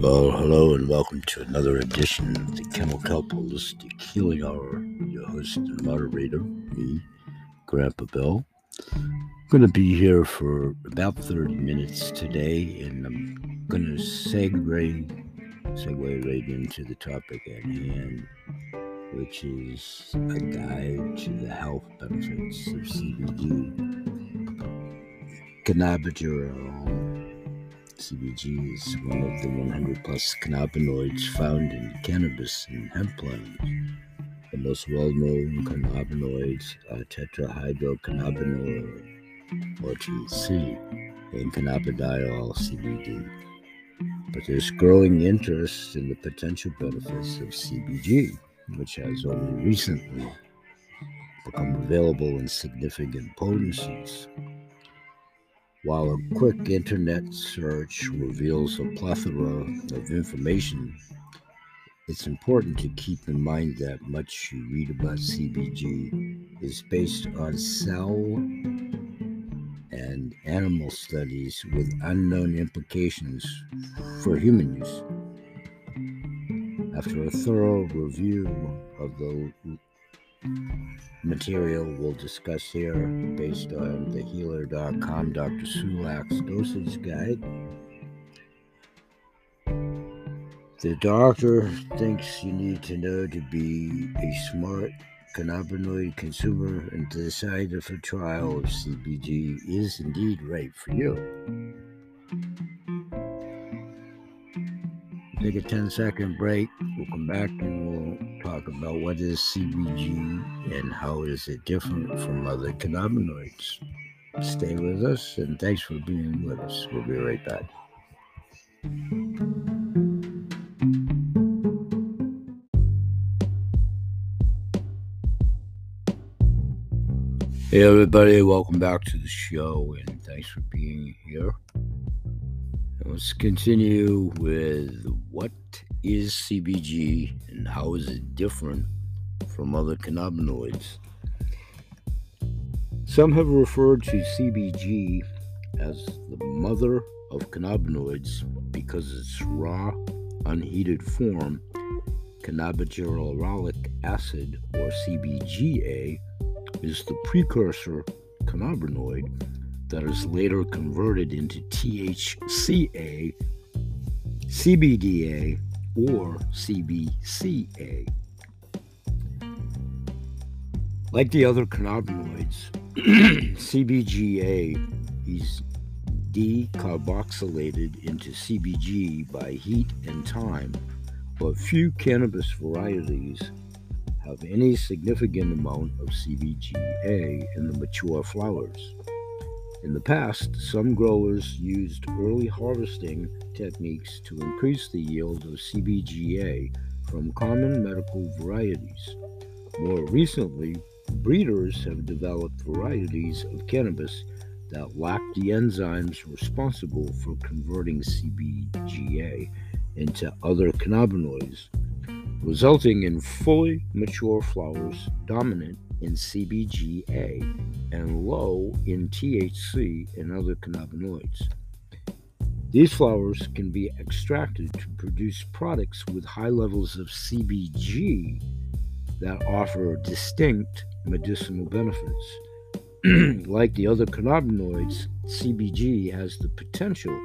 Well, hello and welcome to another edition of the Kennel Kelp Holistic Healing Hour. Your host and moderator, me, Grandpa Bill. I'm going to be here for about 30 minutes today, and I'm going to segue, segue right into the topic at hand, which is a guide to the health benefits of CBD. Cannabidiol CBG is one of the 100 plus cannabinoids found in cannabis and hemp plants. The most well known cannabinoids are tetrahydrocannabinol, or THC, and cannabidiol, CBD. But there's growing interest in the potential benefits of CBG, which has only recently become available in significant potencies. While a quick internet search reveals a plethora of information, it's important to keep in mind that much you read about CBG is based on cell and animal studies with unknown implications for human use. After a thorough review of the material we'll discuss here based on the healer.com Dr. Sulak's dosage guide. The doctor thinks you need to know to be a smart cannabinoid consumer and to decide if a trial of CBG is indeed right for you. Take a 10 second break. We'll come back and we'll talk about what is CBG and how is it different from other cannabinoids. Stay with us and thanks for being with us. We'll be right back. Hey everybody, welcome back to the show and thanks for being here. Let's continue with what is CBG and how is it different from other cannabinoids? Some have referred to CBG as the mother of cannabinoids because its raw, unheated form, cannabigerolic acid or CBGA, is the precursor cannabinoid that is later converted into THCA, CBDA, or CBCA. Like the other cannabinoids, CBGA is decarboxylated into CBG by heat and time, but few cannabis varieties have any significant amount of CBGA in the mature flowers. In the past, some growers used early harvesting techniques to increase the yield of CBGA from common medical varieties. More recently, breeders have developed varieties of cannabis that lack the enzymes responsible for converting CBGA into other cannabinoids, resulting in fully mature flowers dominant in CBGA and low in THC and other cannabinoids. These flowers can be extracted to produce products with high levels of CBG that offer distinct medicinal benefits. like the other cannabinoids, CBG has the potential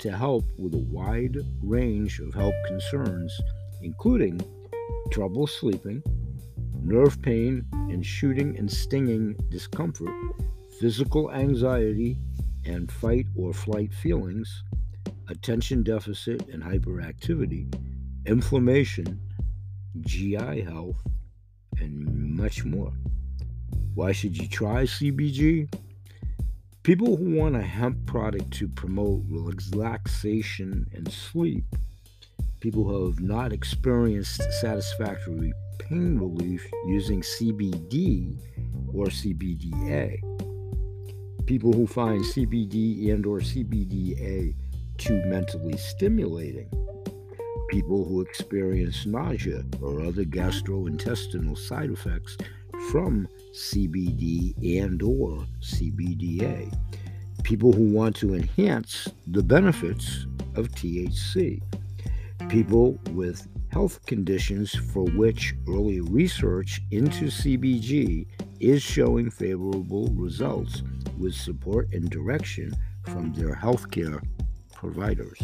to help with a wide range of health concerns, including trouble sleeping, nerve pain and shooting and stinging discomfort, physical anxiety and fight or flight feelings, attention deficit and hyperactivity, inflammation, GI health, and much more. Why should you try CBG? People who want a hemp product to promote relaxation and sleep, people who have not experienced satisfactory pain relief using CBD or CBDA. People who find CBD and or CBDA too mentally stimulating. People who experience nausea or other gastrointestinal side effects from CBD and or CBDA. People who want to enhance the benefits of THC People with health conditions for which early research into CBG is showing favorable results with support and direction from their healthcare providers.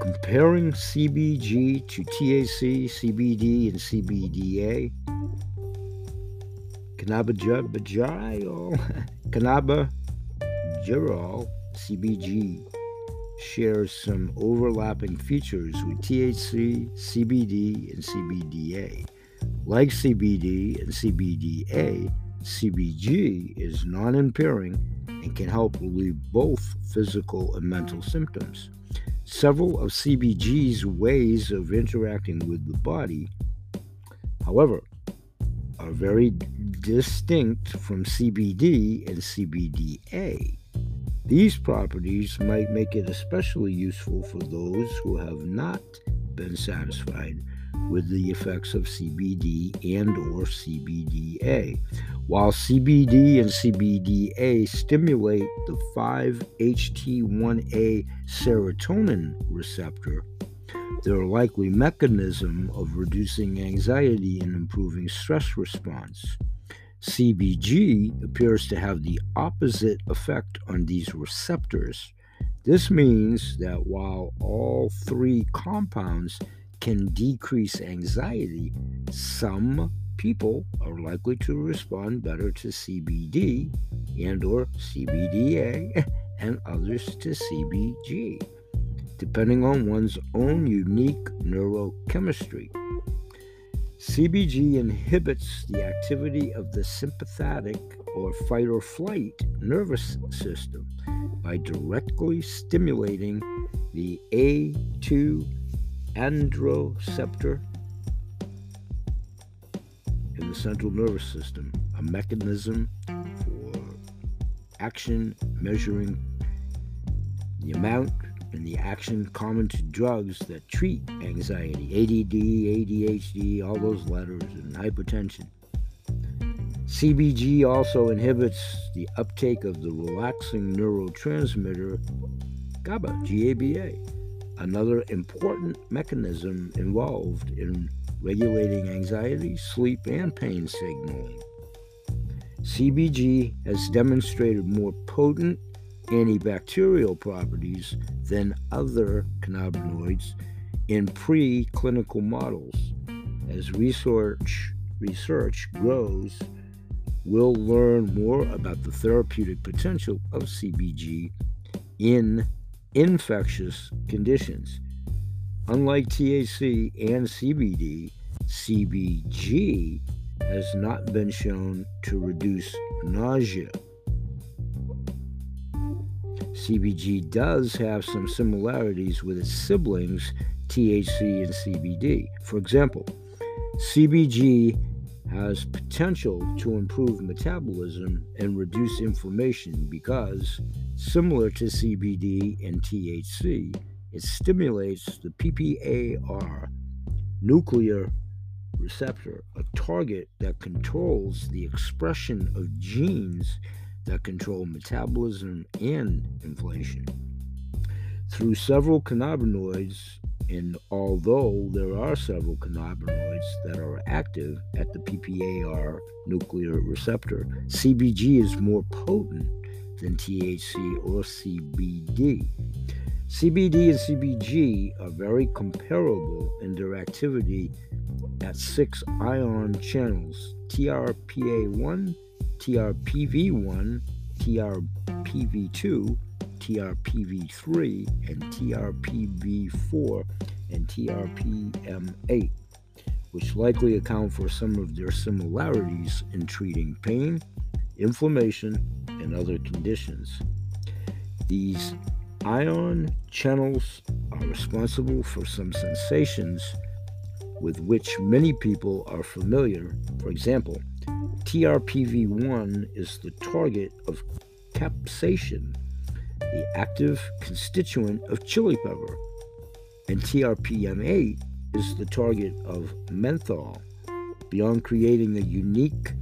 Comparing CBG to THC, CBD, and CBDA, cannabidiol, cannabigerol, CBG shares some overlapping features with THC, CBD, and CBDA. Like CBD and CBDA, CBG is non impairing and can help relieve both physical and mental symptoms. Several of CBG's ways of interacting with the body, however, are very distinct from CBD and CBDA. These properties might make it especially useful for those who have not been satisfied with the effects of CBD and or CBDA. While CBD and CBDA stimulate the 5-HT1A serotonin receptor, their likely mechanism of reducing anxiety and improving stress response. CBG appears to have the opposite effect on these receptors. This means that while all three compounds can decrease anxiety, some people are likely to respond better to CBD and or CBDA and others to CBG, depending on one's own unique neurochemistry. CBG inhibits the activity of the sympathetic or fight or flight nervous system by directly stimulating the A2 adrenoceptor in the central nervous system, a mechanism for action measuring the amount and the action common to drugs that treat anxiety, ADD, ADHD, all those letters, and hypertension. CBG also inhibits the uptake of the relaxing neurotransmitter GABA, GABA, another important mechanism involved in regulating anxiety, sleep, and pain signaling. CBG has demonstrated more potent antibacterial properties than other cannabinoids in preclinical models. As research research grows, we'll learn more about the therapeutic potential of CBG in infectious conditions. Unlike THC and CBD, CBG has not been shown to reduce nausea CBG does have some similarities with its siblings, THC and CBD. For example, CBG has potential to improve metabolism and reduce inflammation because, similar to CBD and THC, it stimulates the PPAR nuclear receptor, a target that controls the expression of genes that control metabolism and inflation. Through several cannabinoids, and although there are several cannabinoids that are active at the PPAR nuclear receptor, CBG is more potent than THC or CBD. CBD and CBG are very comparable in their activity at six ion channels TRPA1, TRPV1, TRPV2, TRPV3, and TRPV4 and TRPM8, which likely account for some of their similarities in treating pain, inflammation, and other conditions. These ion channels are responsible for some sensations with which many people are familiar. For example, TRPV1 is the target of capsaicin, the active constituent of chili pepper, and TRPM8 is the target of menthol. Beyond creating a unique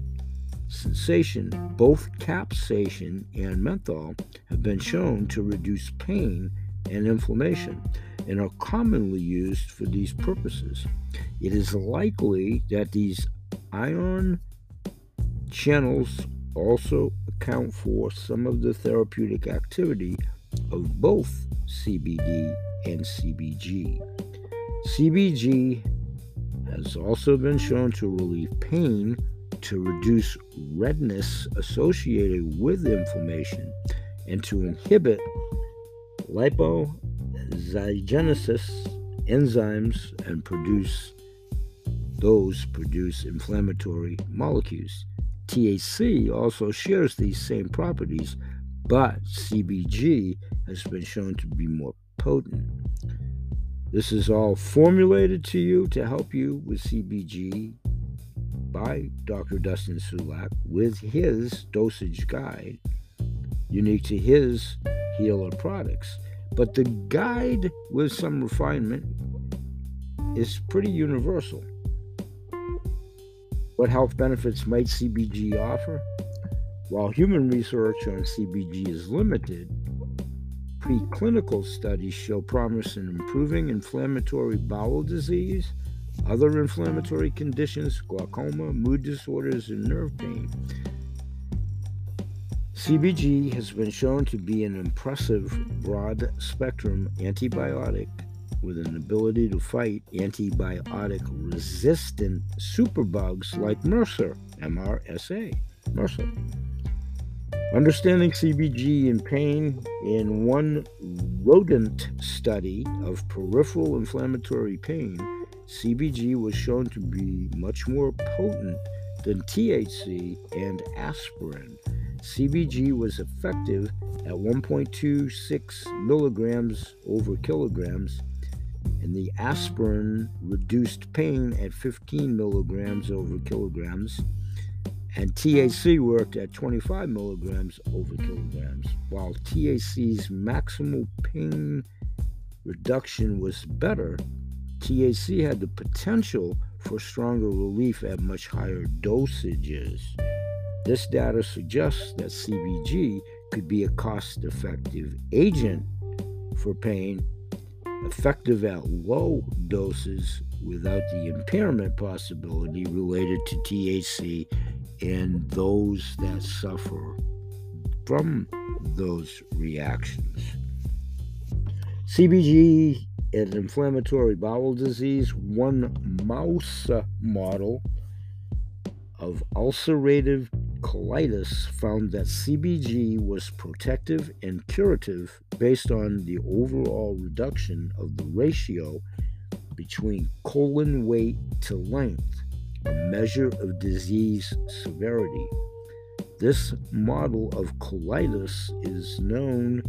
sensation, both capsaicin and menthol have been shown to reduce pain and inflammation. and are commonly used for these purposes. It is likely that these ion channels also account for some of the therapeutic activity of both CBD and CBG. CBG has also been shown to relieve pain, to reduce redness associated with inflammation, and to inhibit lipoxygenesis enzymes and produce those produce inflammatory molecules. THC also shares these same properties, but CBG has been shown to be more potent. This is all formulated to you to help you with CBG by Dr. Dustin Sulak with his dosage guide, unique to his healer products. But the guide with some refinement is pretty universal. What health benefits might CBG offer? While human research on CBG is limited, preclinical studies show promise in improving inflammatory bowel disease, other inflammatory conditions, glaucoma, mood disorders, and nerve pain. CBG has been shown to be an impressive broad spectrum antibiotic with an ability to fight antibiotic resistant superbugs like MRSA, MRSA, MRSA. Understanding CBG in pain in one rodent study of peripheral inflammatory pain, CBG was shown to be much more potent than THC and aspirin. CBG was effective at 1.26 milligrams over kilograms and the aspirin reduced pain at 15 milligrams over kilograms, and THC worked at 25 milligrams over kilograms. While THC's maximal pain reduction was better, THC had the potential for stronger relief at much higher dosages. This data suggests that CBG could be a cost effective agent for pain effective at low doses without the impairment possibility related to THC in those that suffer from those reactions. CBG and inflammatory bowel disease, one mouse model of ulcerative colitis found that CBG was protective and curative based on the overall reduction of the ratio between colon weight to length, a measure of disease severity. This model of colitis is known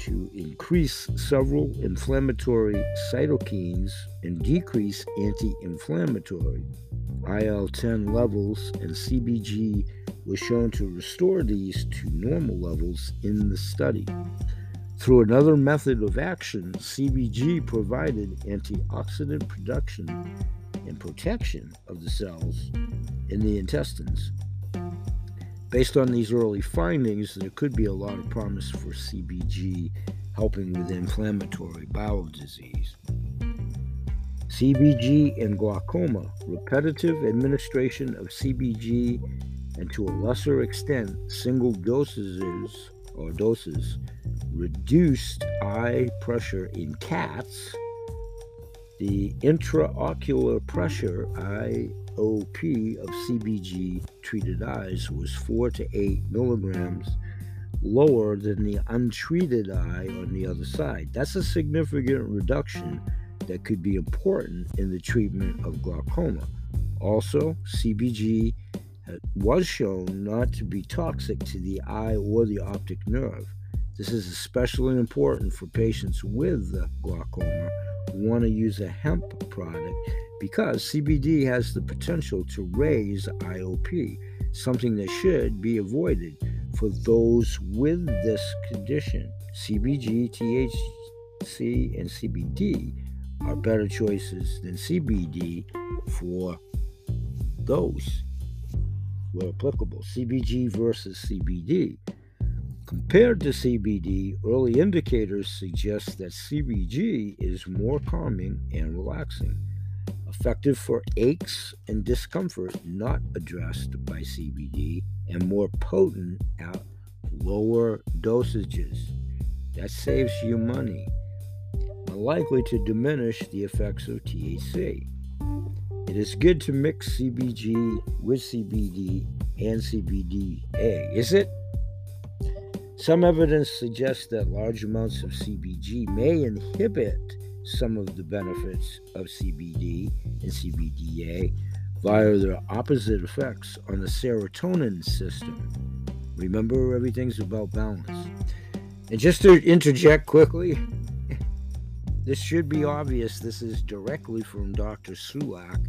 to increase several inflammatory cytokines and decrease anti inflammatory IL 10 levels, and CBG was shown to restore these to normal levels in the study. Through another method of action, CBG provided antioxidant production and protection of the cells in the intestines. Based on these early findings, there could be a lot of promise for CBG helping with inflammatory bowel disease. CBG and glaucoma, repetitive administration of CBG and to a lesser extent single dosages or doses reduced eye pressure in cats. The intraocular pressure IOP of CBG treated eyes was 4 to 8 milligrams lower than the untreated eye on the other side. That's a significant reduction that could be important in the treatment of glaucoma. Also, CBG was shown not to be toxic to the eye or the optic nerve. This is especially important for patients with glaucoma who want to use a hemp product because CBD has the potential to raise IOP, something that should be avoided for those with this condition. CBG, THC, and CBD are better choices than CBD for those where applicable. CBG versus CBD. Compared to CBD, early indicators suggest that CBG is more calming and relaxing, effective for aches and discomfort not addressed by CBD, and more potent at lower dosages. That saves you money, likely to diminish the effects of THC. It is good to mix CBG with CBD and CBDA, is it? Some evidence suggests that large amounts of CBG may inhibit some of the benefits of CBD and CBDA via their opposite effects on the serotonin system. Remember, everything's about balance. And just to interject quickly, this should be obvious. This is directly from Dr. Sulak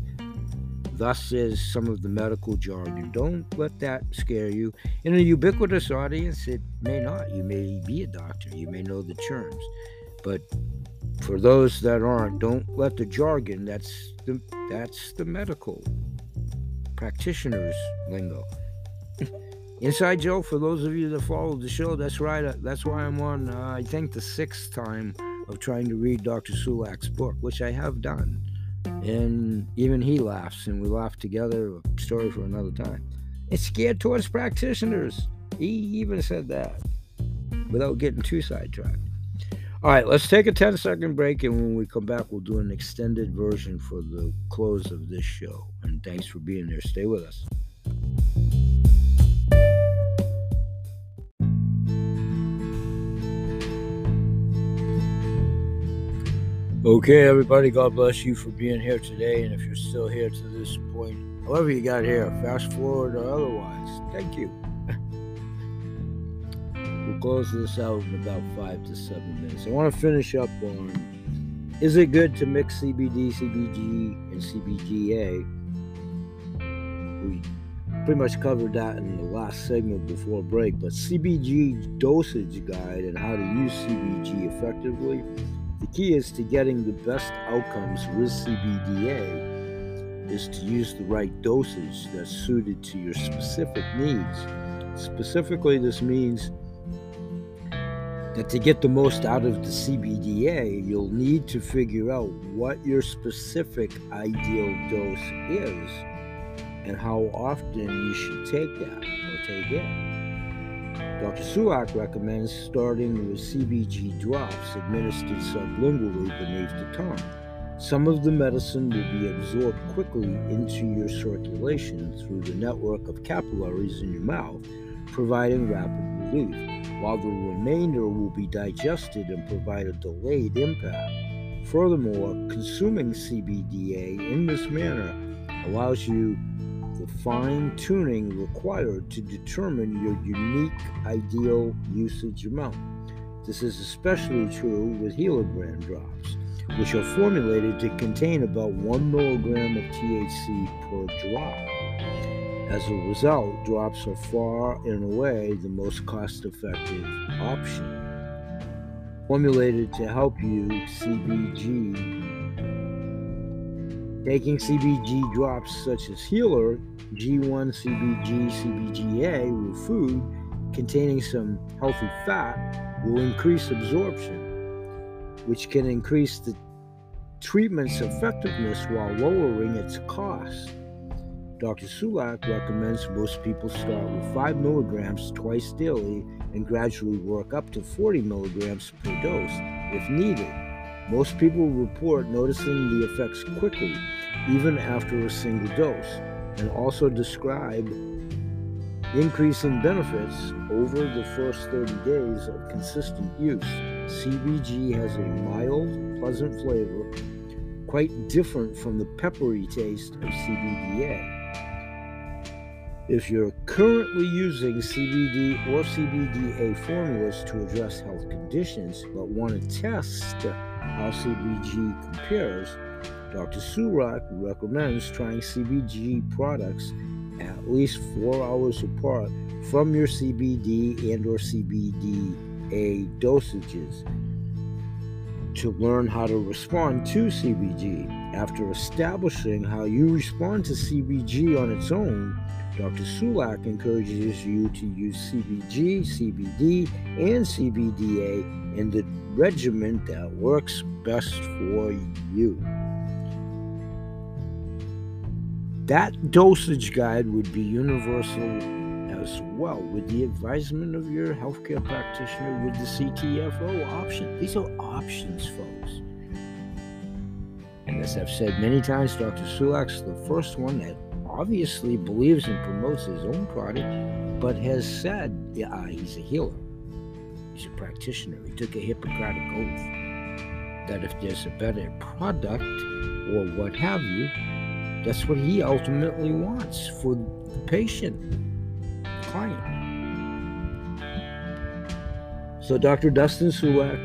Thus is some of the medical jargon. Don't let that scare you. In a ubiquitous audience, it may not. You may be a doctor, you may know the terms. But for those that aren't, don't let the jargon, that's the that's the medical practitioners lingo. Inside Joe, for those of you that follow the show, that's right. Uh, that's why I'm on, uh, I think, the sixth time of trying to read Dr. Sulak's book, which I have done. And even he laughs, and we laugh together. A story for another time. It's scared towards practitioners. He even said that without getting too sidetracked. All right, let's take a 10 second break, and when we come back, we'll do an extended version for the close of this show. And thanks for being there. Stay with us. Okay, everybody, God bless you for being here today. And if you're still here to this point, however you got here, fast forward or otherwise, thank you. we'll close this out in about five to seven minutes. I want to finish up on is it good to mix CBD, CBG, and CBGA? We pretty much covered that in the last segment before break, but CBG dosage guide and how to use CBG effectively the key is to getting the best outcomes with CBDA is to use the right dosage that's suited to your specific needs. Specifically, this means that to get the most out of the CBDA, you'll need to figure out what your specific ideal dose is and how often you should take that or take it. Dr. Sulak recommends starting with CBG drops administered sublingually beneath the tongue. Some of the medicine will be absorbed quickly into your circulation through the network of capillaries in your mouth, providing rapid relief, while the remainder will be digested and provide a delayed impact. Furthermore, consuming CBDA in this manner allows you fine tuning required to determine your unique ideal usage amount. This is especially true with brand drops, which are formulated to contain about 1 milligram of THC per drop. As a result, drops are far and away the most cost effective option. Formulated to help you, CBG Taking CBG drops such as Healer, G1 CBG, CBGA with food containing some healthy fat will increase absorption, which can increase the treatment's effectiveness while lowering its cost. Dr. Sulak recommends most people start with 5 milligrams twice daily and gradually work up to 40 milligrams per dose if needed. Most people report noticing the effects quickly, even after a single dose, and also describe increasing benefits over the first 30 days of consistent use. CBG has a mild, pleasant flavor, quite different from the peppery taste of CBDA. If you're currently using CBD or CBDA formulas to address health conditions but want to test how CBG compares, Dr. Sulak recommends trying CBG products at least four hours apart from your CBD and or CBDA dosages to learn how to respond to CBG. After establishing how you respond to CBG on its own, Dr. Sulak encourages you to use CBG, CBD, and CBDA in the regimen that works best for you. That dosage guide would be universal as well with the advisement of your healthcare practitioner with the CTFO option. These are options, folks. And as I've said many times, Dr. Sulak's the first one that obviously believes and promotes his own product, but has said yeah, uh, he's a healer. He's a practitioner. He took a Hippocratic oath that if there's a better product or what have you, that's what he ultimately wants for the patient, the client. So Dr. Dustin Sulak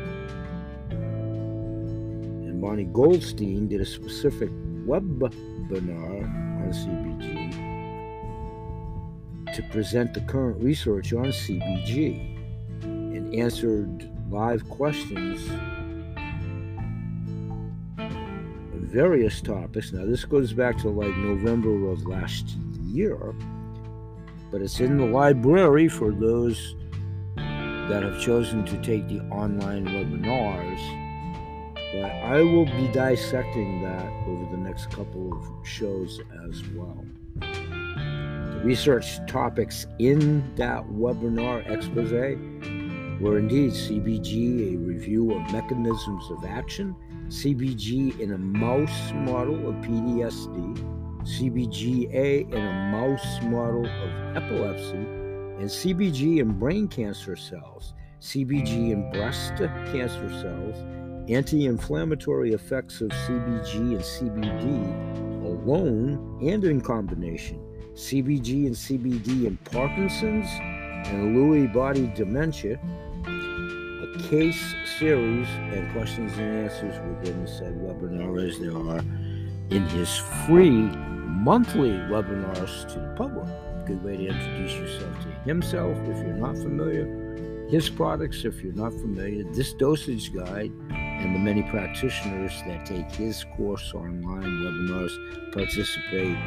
and Bonni Goldstein did a specific webinar on CBG to present the current research on CBG and answered live questions on various topics. Now, this goes back to like November of last year, but it's in the library for those that have chosen to take the online webinars. I will be dissecting that over the next couple of shows as well. The research topics in that webinar expose were indeed CBG, a review of mechanisms of action CBG in a mouse model of PTSD, CBGA in a mouse model of epilepsy, and CBG in brain cancer cells, CBG in breast cancer cells, anti inflammatory effects of CBG and CBD alone and in combination, CBG and CBD in Parkinson's and Lewy body dementia, a case series and questions and answers within the said webinar as there are in his free monthly webinars to the public. Good way to introduce yourself to himself if you're not familiar, his products if you're not familiar, this dosage guide, and the many practitioners that take his course online webinars participate.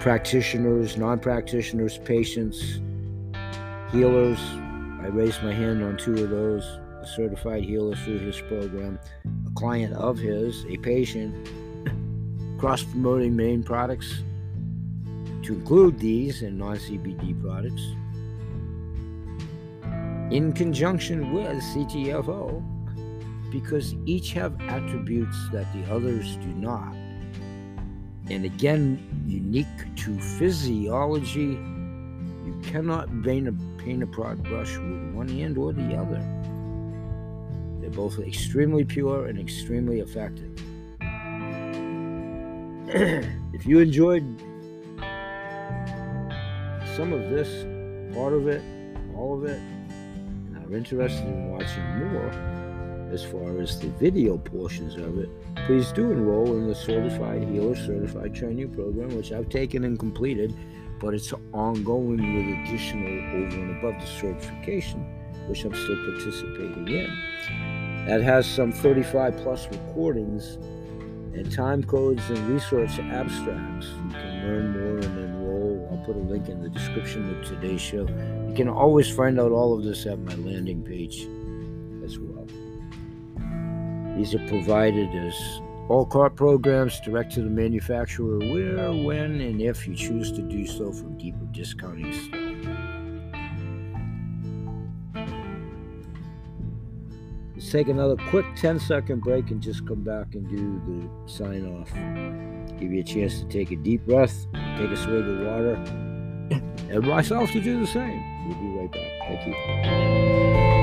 Practitioners, non practitioners, patients, healers, I raised my hand on two of those a certified healer through his program, a client of his, a patient, cross promoting main products to include these and non CBD products in conjunction with CTFO because each have attributes that the others do not. And again, unique to physiology, you cannot paint a, paint a broad brush with one hand or the other. They're both extremely pure and extremely effective. if you enjoyed some of this, part of it, all of it, and are interested in watching more as far as the video portions of it, please do enroll in the Certified Healer Certified Training Program, which I've taken and completed but it's ongoing with additional over and above the certification, which I'm still participating in. That has some 35 plus recordings and time codes and resource abstracts. You can learn more and enroll. I'll put a link in the description of today's show. You can always find out all of this at my landing page. These are provided as all cart programs direct to the manufacturer where, when, and if you choose to do so for deeper discounting Let's take another quick 10 second break and just come back and do the sign off. Give you a chance to take a deep breath, take a swig of water, and myself to do the same. We'll be right back. Thank you.